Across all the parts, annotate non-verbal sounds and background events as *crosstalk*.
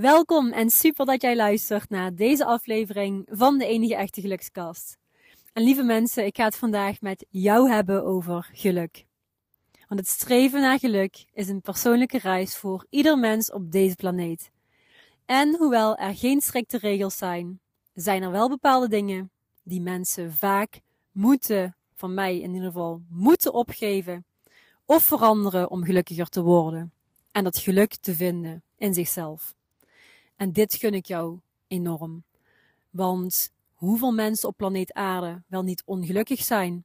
Welkom en super dat jij luistert naar deze aflevering van de enige echte gelukskast. En lieve mensen, ik ga het vandaag met jou hebben over geluk. Want het streven naar geluk is een persoonlijke reis voor ieder mens op deze planeet. En hoewel er geen strikte regels zijn, zijn er wel bepaalde dingen die mensen vaak moeten, van mij in ieder geval, moeten opgeven of veranderen om gelukkiger te worden. En dat geluk te vinden in zichzelf. En dit gun ik jou enorm. Want hoeveel mensen op planeet Aarde wel niet ongelukkig zijn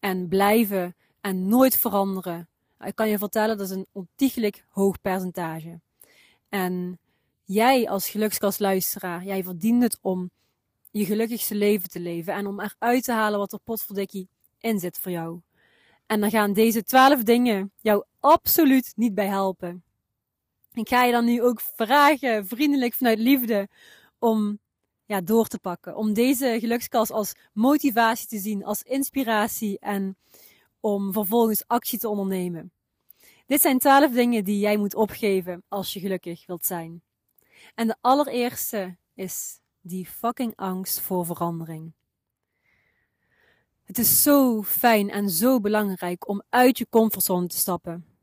en blijven en nooit veranderen. Ik kan je vertellen, dat is een ontiegelijk hoog percentage. En jij als gelukskastluisteraar, jij verdient het om je gelukkigste leven te leven en om eruit te halen wat er potverdikkie in zit voor jou. En dan gaan deze twaalf dingen jou absoluut niet bij helpen. Ik ga je dan nu ook vragen, vriendelijk vanuit liefde, om ja, door te pakken. Om deze gelukskast als motivatie te zien, als inspiratie en om vervolgens actie te ondernemen. Dit zijn twaalf dingen die jij moet opgeven als je gelukkig wilt zijn. En de allereerste is die fucking angst voor verandering. Het is zo fijn en zo belangrijk om uit je comfortzone te stappen.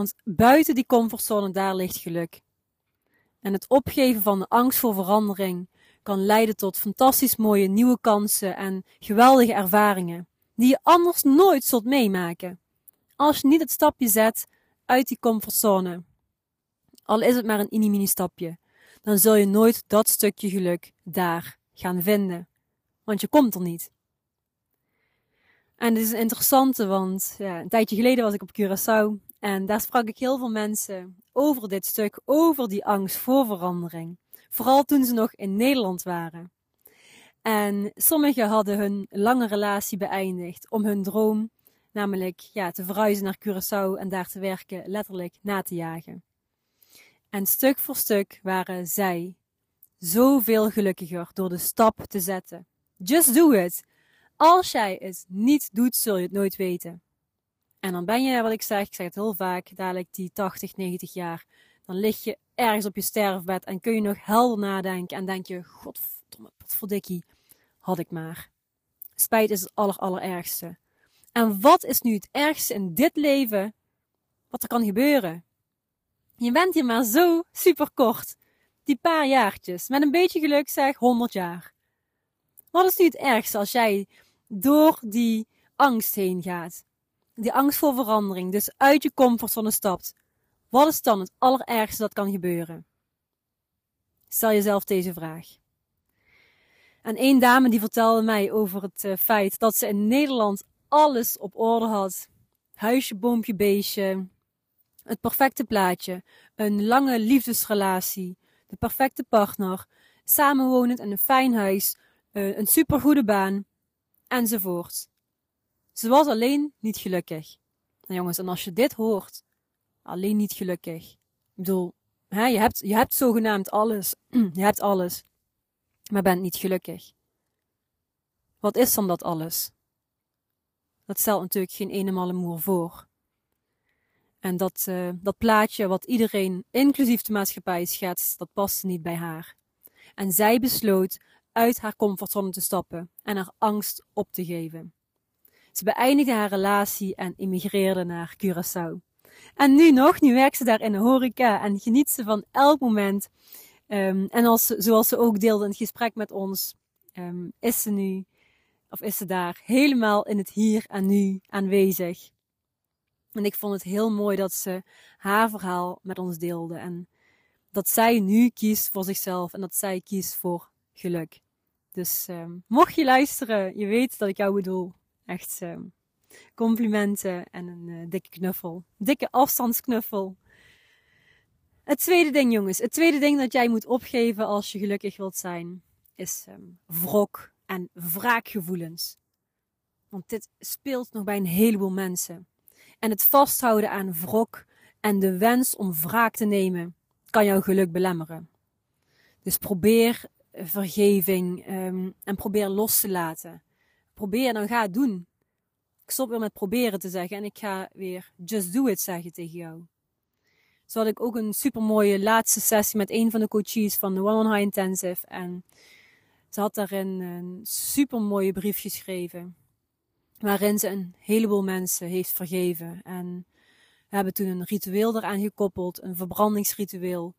Want buiten die comfortzone, daar ligt geluk. En het opgeven van de angst voor verandering kan leiden tot fantastisch mooie nieuwe kansen en geweldige ervaringen, die je anders nooit zult meemaken. Als je niet het stapje zet uit die comfortzone, al is het maar een mini-mini stapje, dan zul je nooit dat stukje geluk daar gaan vinden. Want je komt er niet. En dit is een interessante, want ja, een tijdje geleden was ik op Curaçao en daar sprak ik heel veel mensen over dit stuk, over die angst voor verandering. Vooral toen ze nog in Nederland waren. En sommigen hadden hun lange relatie beëindigd om hun droom, namelijk ja, te verhuizen naar Curaçao en daar te werken, letterlijk na te jagen. En stuk voor stuk waren zij zoveel gelukkiger door de stap te zetten. Just do it. Als jij het niet doet, zul je het nooit weten. En dan ben je, wat ik zeg, ik zeg het heel vaak, dadelijk die 80, 90 jaar. Dan lig je ergens op je sterfbed en kun je nog helder nadenken en denk je, godverdomme, wat verdikkie, had ik maar. Spijt is het aller, allerergste. En wat is nu het ergste in dit leven wat er kan gebeuren? Je bent hier maar zo super kort. Die paar jaartjes. Met een beetje geluk zeg 100 jaar. Wat is nu het ergste als jij door die angst heen gaat? Die angst voor verandering, dus uit je comfortzone stapt. Wat is dan het allerergste dat kan gebeuren? Stel jezelf deze vraag. En één dame die vertelde mij over het uh, feit dat ze in Nederland alles op orde had. Huisje, boompje, beestje. Het perfecte plaatje. Een lange liefdesrelatie. De perfecte partner. Samenwonend in een fijn huis. Uh, een supergoede baan. Enzovoort. Ze was alleen niet gelukkig. Nou jongens, en als je dit hoort, alleen niet gelukkig. Ik bedoel, hè, je, hebt, je hebt zogenaamd alles. *clears throat* je hebt alles. Maar bent niet gelukkig. Wat is dan dat alles? Dat stelt natuurlijk geen ene moer voor. En dat, uh, dat plaatje wat iedereen, inclusief de maatschappij, schetst, dat paste niet bij haar. En zij besloot uit haar comfortzone te stappen en haar angst op te geven. Ze beëindigde haar relatie en immigreerde naar Curaçao. En nu nog, nu werkt ze daar in de horeca en geniet ze van elk moment. Um, en als, zoals ze ook deelde in het gesprek met ons, um, is ze nu, of is ze daar helemaal in het hier en nu aanwezig. En ik vond het heel mooi dat ze haar verhaal met ons deelde. En dat zij nu kiest voor zichzelf en dat zij kiest voor geluk. Dus um, mocht je luisteren, je weet dat ik jou bedoel. Echt uh, complimenten en een uh, dikke knuffel. Dikke afstandsknuffel. Het tweede ding, jongens. Het tweede ding dat jij moet opgeven als je gelukkig wilt zijn, is um, wrok en wraakgevoelens. Want dit speelt nog bij een heleboel mensen. En het vasthouden aan wrok en de wens om wraak te nemen, kan jouw geluk belemmeren. Dus probeer vergeving um, en probeer los te laten probeer, dan ga het doen. Ik stop weer met proberen te zeggen en ik ga weer just do it zeggen tegen jou. Zo had ik ook een super mooie laatste sessie met een van de coaches van de One on High Intensive. En ze had daarin een super mooie brief geschreven. Waarin ze een heleboel mensen heeft vergeven. En we hebben toen een ritueel eraan gekoppeld, een verbrandingsritueel.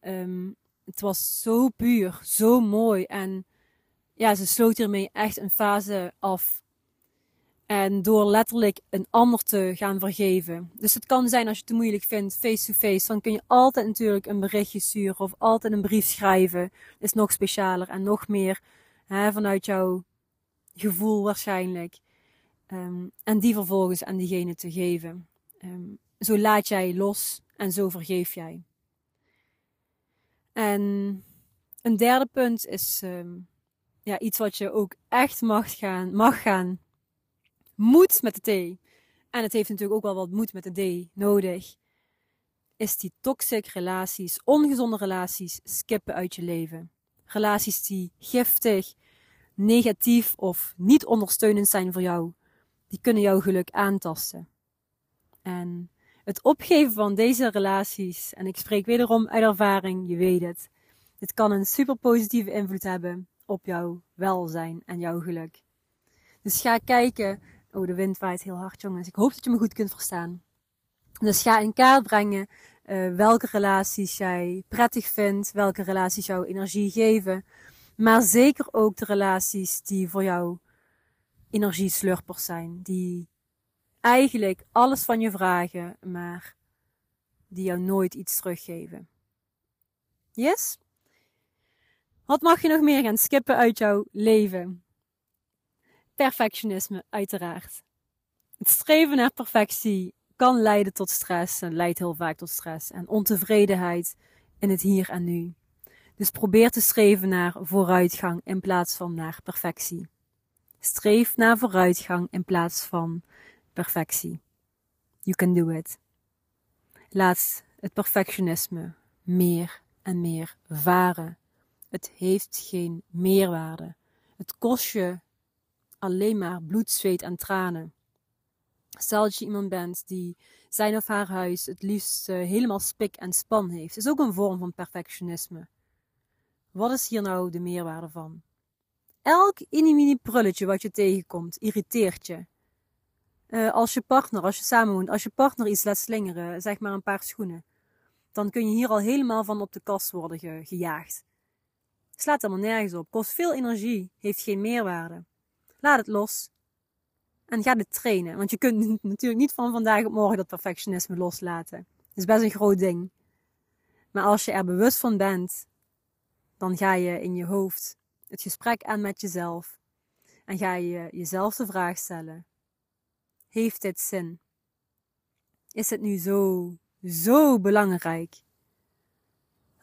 Um, het was zo puur, zo mooi. En ja, ze sloot hiermee echt een fase af. En door letterlijk een ander te gaan vergeven. Dus het kan zijn als je het te moeilijk vindt, face-to-face, dan kun je altijd natuurlijk een berichtje sturen of altijd een brief schrijven. Is nog specialer en nog meer hè, vanuit jouw gevoel waarschijnlijk. Um, en die vervolgens aan diegene te geven. Um, zo laat jij los en zo vergeef jij. En een derde punt is um, ja, iets wat je ook echt mag gaan, mag gaan. Moed met de T. En het heeft natuurlijk ook wel wat moed met de D nodig. Is die toxic relaties, ongezonde relaties, skippen uit je leven. Relaties die giftig, negatief of niet ondersteunend zijn voor jou. Die kunnen jouw geluk aantasten. En het opgeven van deze relaties, en ik spreek wederom uit ervaring, je weet het. Dit kan een super positieve invloed hebben op jouw welzijn en jouw geluk. Dus ga kijken. Oh, de wind waait heel hard, jongens. Ik hoop dat je me goed kunt verstaan. Dus ga in kaart brengen uh, welke relaties jij prettig vindt, welke relaties jou energie geven. Maar zeker ook de relaties die voor jou energieslurpers zijn, die eigenlijk alles van je vragen, maar die jou nooit iets teruggeven. Yes? Wat mag je nog meer gaan skippen uit jouw leven? Perfectionisme, uiteraard. Het streven naar perfectie kan leiden tot stress en leidt heel vaak tot stress en ontevredenheid in het hier en nu. Dus probeer te streven naar vooruitgang in plaats van naar perfectie. Streef naar vooruitgang in plaats van perfectie. You can do it. Laat het perfectionisme meer en meer varen. Het heeft geen meerwaarde. Het kost je alleen maar bloed, zweet en tranen. Stel dat je iemand bent die zijn of haar huis het liefst uh, helemaal spik en span heeft, is ook een vorm van perfectionisme. Wat is hier nou de meerwaarde van? Elk mini prulletje wat je tegenkomt, irriteert je. Uh, als je partner, als je samenwoont, als je partner iets laat slingeren, zeg maar een paar schoenen, dan kun je hier al helemaal van op de kast worden ge gejaagd. Slaat helemaal nergens op, kost veel energie, heeft geen meerwaarde. Laat het los. En ga het trainen, want je kunt *laughs* natuurlijk niet van vandaag op morgen dat perfectionisme loslaten. Dat is best een groot ding. Maar als je er bewust van bent, dan ga je in je hoofd het gesprek aan met jezelf. En ga je jezelf de vraag stellen: heeft dit zin? Is het nu zo, zo belangrijk?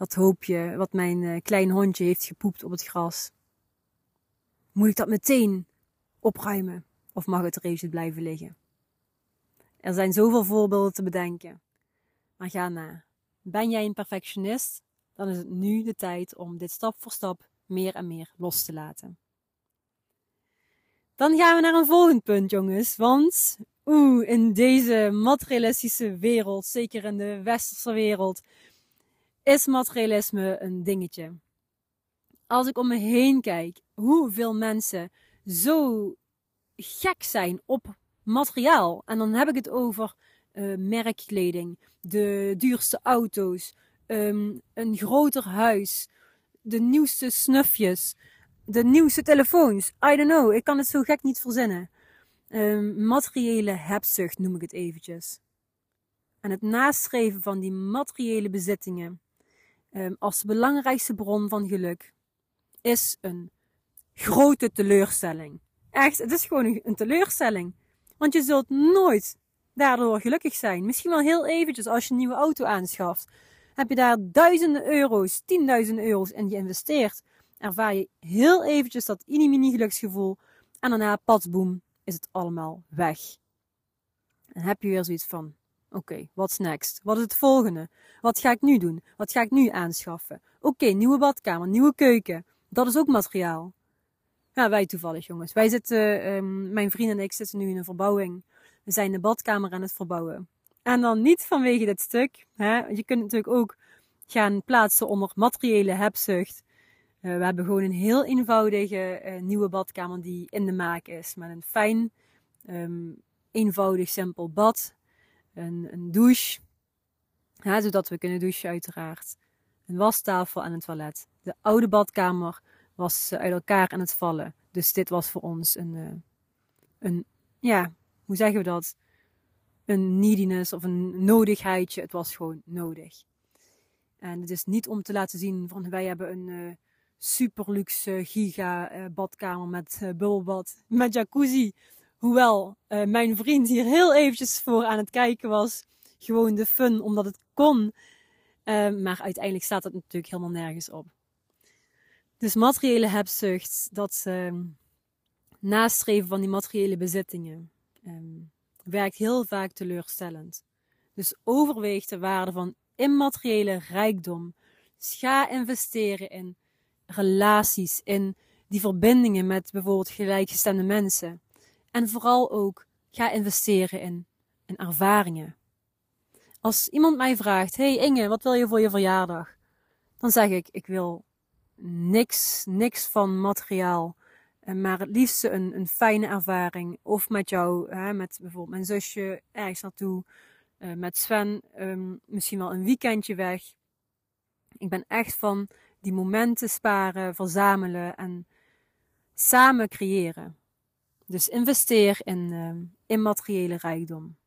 Dat hoopje wat mijn uh, klein hondje heeft gepoept op het gras. Moet ik dat meteen opruimen? Of mag het er blijven liggen? Er zijn zoveel voorbeelden te bedenken. Maar ga na. Ben jij een perfectionist? Dan is het nu de tijd om dit stap voor stap meer en meer los te laten. Dan gaan we naar een volgend punt, jongens. Want, oeh, in deze materialistische wereld, zeker in de westerse wereld, is materialisme een dingetje. Als ik om me heen kijk, hoeveel mensen zo gek zijn op materiaal. En dan heb ik het over uh, merkkleding, de duurste auto's, um, een groter huis, de nieuwste snufjes, de nieuwste telefoons. I don't know, ik kan het zo gek niet verzinnen. Um, materiële hebzucht noem ik het eventjes. En het nastreven van die materiële bezittingen um, als belangrijkste bron van geluk is een grote teleurstelling. Echt, het is gewoon een, teleurstelling. Want je zult nooit daardoor gelukkig zijn. Misschien wel heel eventjes als je een nieuwe auto aanschaft. Heb je daar duizenden euro's, tienduizenden euro's in geïnvesteerd ervaar je heel eventjes dat mini geluksgevoel. En daarna, patsboom, is het allemaal weg. En heb je weer zoiets van, oké, okay, what's next? Wat is het volgende? Wat ga ik nu doen? Wat ga ik nu aanschaffen? Oké, nieuwe badkamer, nieuwe keuken. Dat is ook materiaal. Ja, wij toevallig jongens. Wij zitten, um, mijn vriend en ik zitten nu in een verbouwing. We zijn de badkamer aan het verbouwen. En dan niet vanwege dit stuk. Hè. Je kunt natuurlijk ook gaan plaatsen onder materiële hebzucht. Uh, we hebben gewoon een heel eenvoudige uh, nieuwe badkamer die in de maak is. Met een fijn, um, eenvoudig, simpel bad. Een, een douche. Ja, zodat we kunnen douchen uiteraard. Een wastafel en een toilet. De oude badkamer was uit elkaar aan het vallen. Dus dit was voor ons een, uh, een ja, hoe zeggen we dat? Een neediness of een nodigheidje. Het was gewoon nodig. En het is niet om te laten zien van wij hebben een uh, super luxe giga badkamer met bubbelbad, *laughs* met jacuzzi. Hoewel mijn vriend hier heel eventjes voor aan het kijken was. Gewoon de fun, omdat het kon. maar uiteindelijk staat het natuurlijk helemaal nergens op. Dus materiële hebzucht, dat ehm, nastreven van die materiële bezittingen, um, werkt heel vaak teleurstellend. Dus overweeg de waarde van immateriële rijkdom. Dus ga investeren in relaties, in die verbindingen met bijvoorbeeld gelijkgestemde mensen. En vooral ook ga investeren in, in ervaringen. Als iemand mij vraagt: Hey Inge, wat wil je voor je verjaardag? Dan zeg ik: Ik wil niks, niks van materiaal. Eh, maar het liefste een, een fijne ervaring. Of met jou, hè, met bijvoorbeeld mijn zusje, ergens naartoe. Uh, met Sven, um, misschien wel een weekendje weg. Ik ben echt van die momenten sparen, verzamelen en samen creëren. Dus investeer in uh, immateriële rijkdom.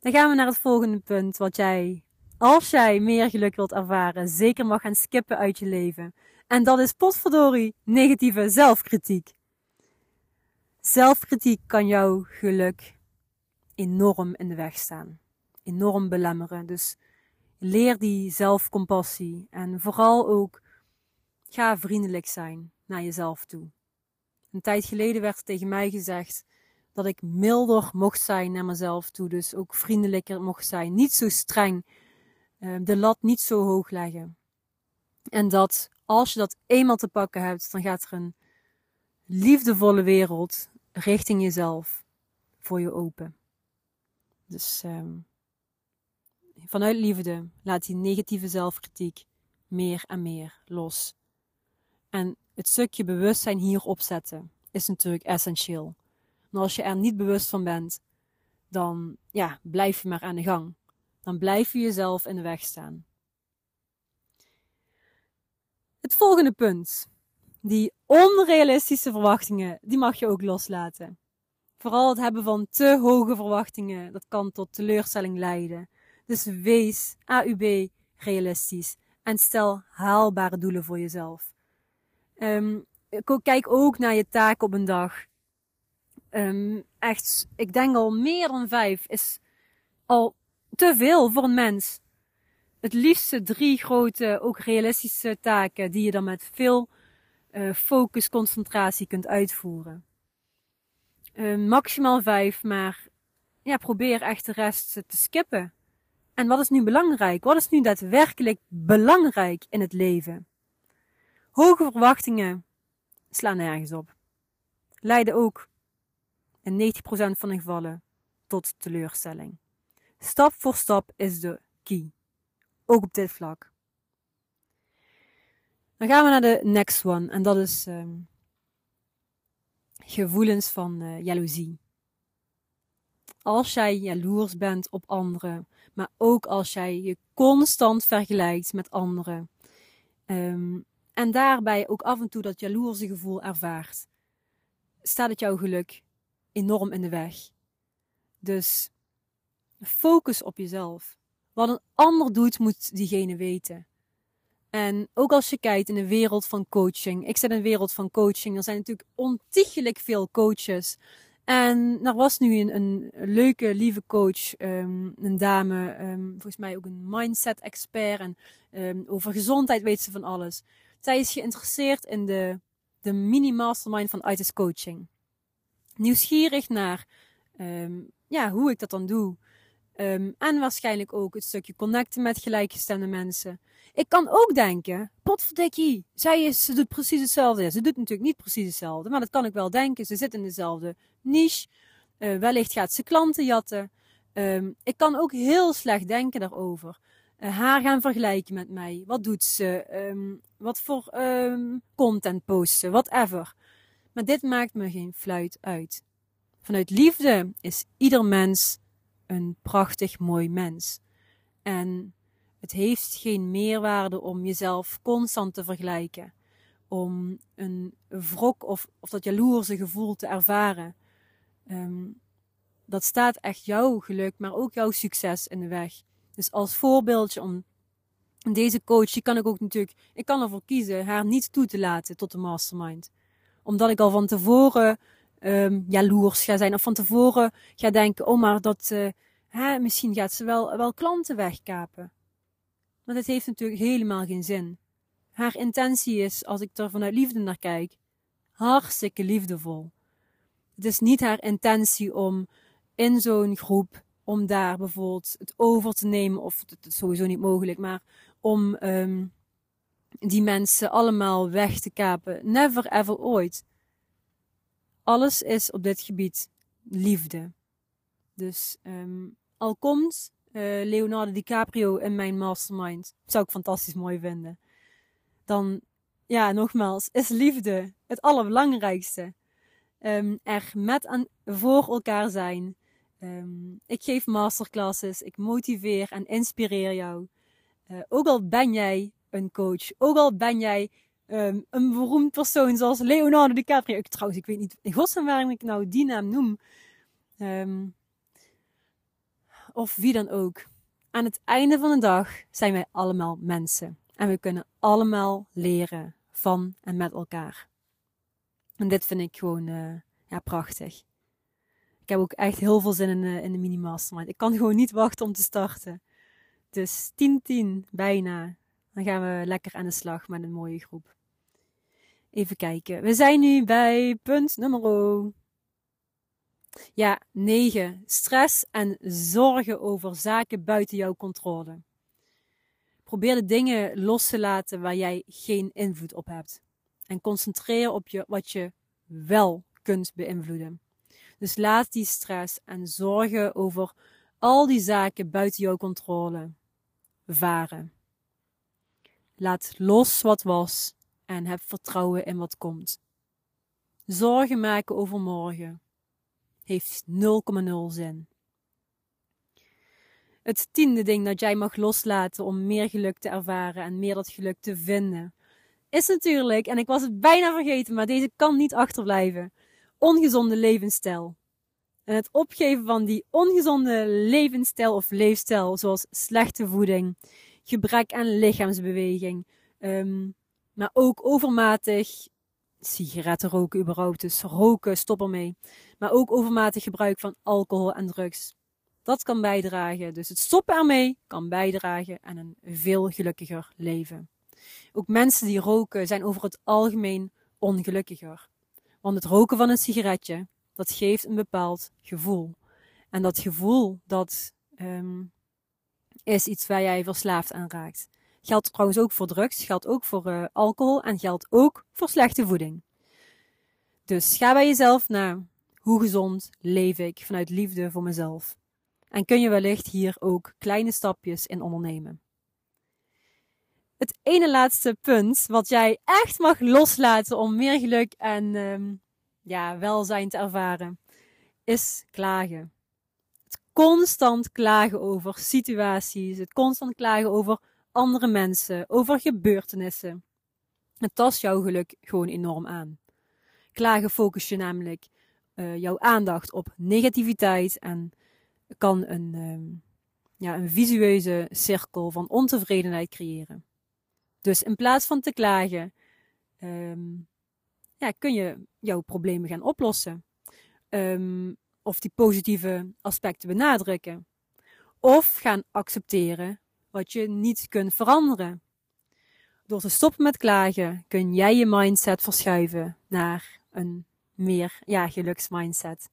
Dan gaan we naar het volgende punt, wat jij, als jij meer geluk wilt ervaren, zeker mag gaan skippen uit je leven. En dat is potverdorie negatieve zelfkritiek. Zelfkritiek kan jouw geluk enorm in de weg staan. Enorm belemmeren. Dus leer die zelfcompassie. En vooral ook ga vriendelijk zijn naar jezelf toe. Een tijd geleden werd tegen mij gezegd dat ik milder mocht zijn naar mezelf toe. Dus ook vriendelijker mocht zijn. Niet zo streng. Eh, de lat niet zo hoog leggen. En dat als je dat eenmaal te pakken hebt, dan gaat er een liefdevolle wereld richting jezelf voor je open. Dus um, vanuit liefde laat die negatieve zelfkritiek meer en meer los. En het stukje bewustzijn hierop zetten is natuurlijk essentieel. Maar als je er niet bewust van bent, dan ja, blijf je maar aan de gang. Dan blijf je jezelf in de weg staan. Het volgende punt. Die onrealistische verwachtingen, die mag je ook loslaten. Vooral het hebben van te hoge verwachtingen, dat kan tot teleurstelling leiden. Dus wees AUB realistisch en stel haalbare doelen voor jezelf. Um, kijk ook naar je taak op een dag. Um, echt, ik denk al meer dan vijf is al te veel voor een mens het liefste drie grote, ook realistische taken die je dan met veel uh, focus, concentratie kunt uitvoeren. Uh, maximaal vijf, maar ja, probeer echt de rest te skippen. En wat is nu belangrijk? Wat is nu daadwerkelijk belangrijk in het leven? Hoge verwachtingen slaan nergens op. Leiden ook in 90% van de gevallen tot teleurstelling. Stap voor stap is de key. Ook op dit vlak. Dan gaan we naar de next one. En dat is um, gevoelens van uh, jaloezie. Als jij jaloers bent op anderen, maar ook als jij je constant vergelijkt met anderen. Um, en daarbij ook af en toe dat jaloerse gevoel ervaart, staat het jouw geluk enorm in de weg. Dus focus op jezelf. Wat een ander doet, moet diegene weten. En ook als je kijkt in de wereld van coaching. Ik zit in de wereld van coaching. Er zijn natuurlijk ontiegelijk veel coaches. En er was nu een, leuke, lieve coach, um, een dame, um, volgens mij ook een mindset expert. En um, over gezondheid weet ze van alles. Zij is geïnteresseerd in de, de mini-mastermind van ITIS Coaching. Nieuwsgierig naar ja, hoe ik dat dan doe. Um, en waarschijnlijk ook het stukje connecten met gelijkgestemde mensen. Ik kan ook denken, potverdikkie, zij is, ze doet precies hetzelfde. Ze doet natuurlijk niet precies hetzelfde, maar dat kan ik wel denken. Ze zit in dezelfde niche. Uh, wellicht gaat ze klanten jatten. Ehm, ik kan ook heel slecht denken daarover. Uh, haar gaan vergelijken met mij. Wat doet ze? Um, wat voor um, content posten? Whatever. Maar dit maakt me geen fluit uit. Vanuit liefde is ieder mens een prachtig mooi mens. En het heeft geen meerwaarde om jezelf constant te vergelijken. Om een wrok of, of dat jaloerse gevoel te ervaren. Um, dat staat echt jouw geluk, maar ook jouw succes in de weg. Dus als voorbeeldje om deze coach, die kan ik ook natuurlijk, ik kan ervoor kiezen haar niet toe te laten tot de mastermind. Omdat ik al van tevoren um, jaloers ga zijn of van tevoren ga denken, oh maar dat, uh, hè, misschien gaat ze wel, wel klanten wegkapen. Maar dat heeft natuurlijk helemaal geen zin. Haar intentie is, als ik er vanuit liefde naar kijk, hartstikke liefdevol. Het is niet haar intentie om in zo'n groep, om daar bijvoorbeeld het over te nemen, of dat is sowieso niet mogelijk, maar om um, die mensen allemaal weg te kapen. Never ever ooit. Alles is op dit gebied liefde. Dus um, al komt uh, Leonardo DiCaprio in mijn mastermind, zou ik fantastisch mooi vinden. Dan, ja, nogmaals, is liefde het allerbelangrijkste. Um, er met aan voor elkaar zijn. Um, ik geef masterclasses, ik motiveer en inspireer jou. Uh, ook al ben jij een coach, ook al ben jij um, een beroemd persoon zoals Leonardo DiCaprio. Ik, trouwens, ik weet niet in godsnaam waarom ik nou die naam noem. Um, of wie dan ook. Aan het einde van de dag zijn wij allemaal mensen. En we kunnen allemaal leren van en met elkaar. En dit vind ik gewoon uh, ja, prachtig. Ik heb ook echt heel veel zin in de, in de mini. Ik kan gewoon niet wachten om te starten. Dus 10-10 bijna. Dan gaan we lekker aan de slag met een mooie groep. Even kijken. We zijn nu bij punt nummer. Ja, 9. Stress en zorgen over zaken buiten jouw controle. Probeer de dingen los te laten waar jij geen invloed op hebt. En concentreer op je, wat je wel kunt beïnvloeden. Dus laat die stress en zorgen over al die zaken buiten jouw controle varen. Laat los wat was en heb vertrouwen in wat komt. Zorgen maken over morgen heeft 0,0 zin. Het tiende ding dat jij mag loslaten om meer geluk te ervaren en meer dat geluk te vinden, is natuurlijk, en ik was het bijna vergeten, maar deze kan niet achterblijven, ongezonde levensstijl. En het opgeven van die ongezonde levensstijl of leefstijl, zoals slechte voeding, gebrek aan lichaamsbeweging, um, maar ook overmatig sigaretten roken überhaupt, dus roken, stop ermee. Maar ook overmatig gebruik van alcohol en drugs. Dat kan bijdragen, dus het stoppen ermee kan bijdragen aan een veel gelukkiger leven. Ook mensen die roken zijn over het algemeen ongelukkiger. Want het roken van een sigaretje, dat geeft een bepaald gevoel. En dat gevoel, dat um, is iets waar jij verslaafd aan raakt. Geldt trouwens ook voor drugs, geldt ook voor uh, alcohol en geldt ook voor slechte voeding. Dus ga bij jezelf na. Hoe gezond leef ik vanuit liefde voor mezelf? En kun je wellicht hier ook kleine stapjes in ondernemen. Het ene laatste punt wat jij echt mag loslaten om meer geluk en um, ja, welzijn te ervaren, is klagen. Het constant klagen over situaties, het constant klagen over andere mensen, over gebeurtenissen. Het tast jouw geluk gewoon enorm aan. Klagen focus je namelijk uh, jouw aandacht op negativiteit en kan een, um, ja, een visueuze cirkel van ontevredenheid creëren. Dus in plaats van te klagen, um, ja, kun je jouw problemen gaan oplossen. Um, of die positieve aspecten benadrukken. Of gaan accepteren wat je niet kunt veranderen. Door te stoppen met klagen kun jij je mindset verschuiven naar een meer ja, geluksmindset.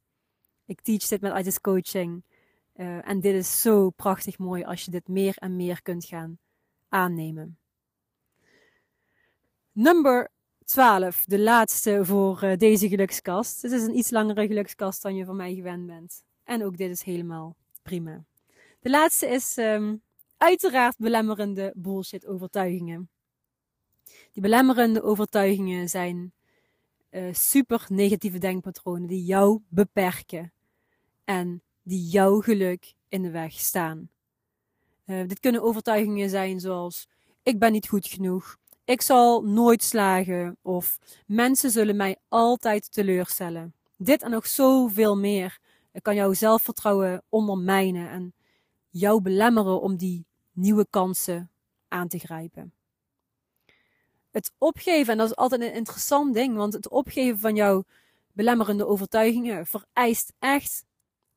Ik teach dit met Itis Coaching. Uh, en dit is zo prachtig mooi als je dit meer en meer kunt gaan aannemen. Number 12, de laatste voor uh, deze gelukskast. Dit is een iets langere gelukskast dan je van mij gewend bent. En ook dit is helemaal prima. De laatste is um, uiteraard belemmerende bullshit overtuigingen. Die belemmerende overtuigingen zijn uh, super negatieve denkpatronen die jou beperken en die jouw geluk in de weg staan. Uh, dit kunnen overtuigingen zijn zoals ik ben niet goed genoeg, ik zal nooit slagen of mensen zullen mij altijd teleurstellen. Dit en nog zoveel meer kan jouw zelfvertrouwen ondermijnen en jou belemmeren om die nieuwe kansen aan te grijpen. Het opgeven, en dat is altijd een interessant ding, want het opgeven van jouw belemmerende overtuigingen vereist echt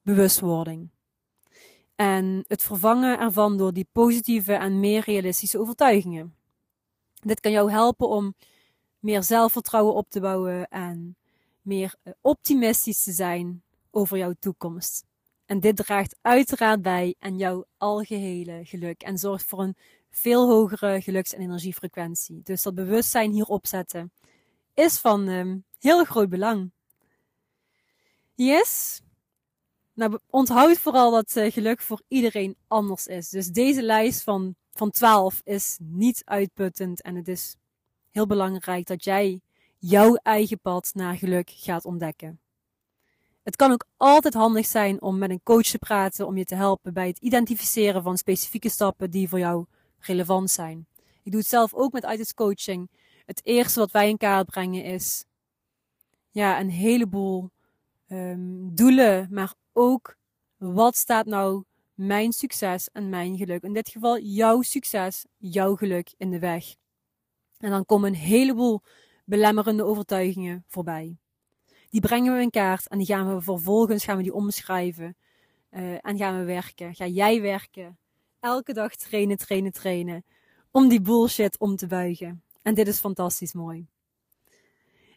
bewustwording. En het vervangen ervan door die positieve en meer realistische overtuigingen. Dit kan jou helpen om meer zelfvertrouwen op te bouwen en meer eh, optimistisch te zijn over jouw toekomst. En dit draagt uiteraard bij aan jouw algehele geluk en zorgt voor een veel hogere geluks- en energiefrequentie. Dus dat bewustzijn hierop zetten is van um, heel groot belang. Yes. Nou, onthoud vooral dat uh, geluk voor iedereen anders is. Dus deze lijst van, van 12 is niet uitputtend en het is heel belangrijk dat jij jouw eigen pad naar geluk gaat ontdekken. Het kan ook altijd handig zijn om met een coach te praten om je te helpen bij het identificeren van specifieke stappen die voor jou relevant zijn. Ik doe het zelf ook met ITIS coaching. Het eerste wat wij in kaart brengen is ja, een heleboel um, doelen, maar ook wat staat nou mijn succes en mijn geluk. In dit geval jouw succes, jouw geluk in de weg. En dan komen een heleboel belemmerende overtuigingen voorbij. Die brengen we in kaart en die gaan we vervolgens gaan we die omschrijven. Uh, en gaan we werken. Ga jij werken. Elke dag trainen, trainen, trainen. Om die bullshit om te buigen. En dit is fantastisch mooi.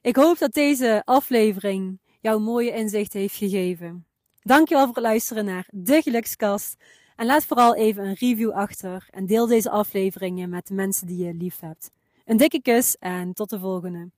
Ik hoop dat deze aflevering jou mooie inzicht heeft gegeven. Dankjewel voor het luisteren naar De Gelukskast. En laat vooral even een review achter en deel deze afleveringen met de mensen die je lief hebt. Een dikke kus en tot de volgende.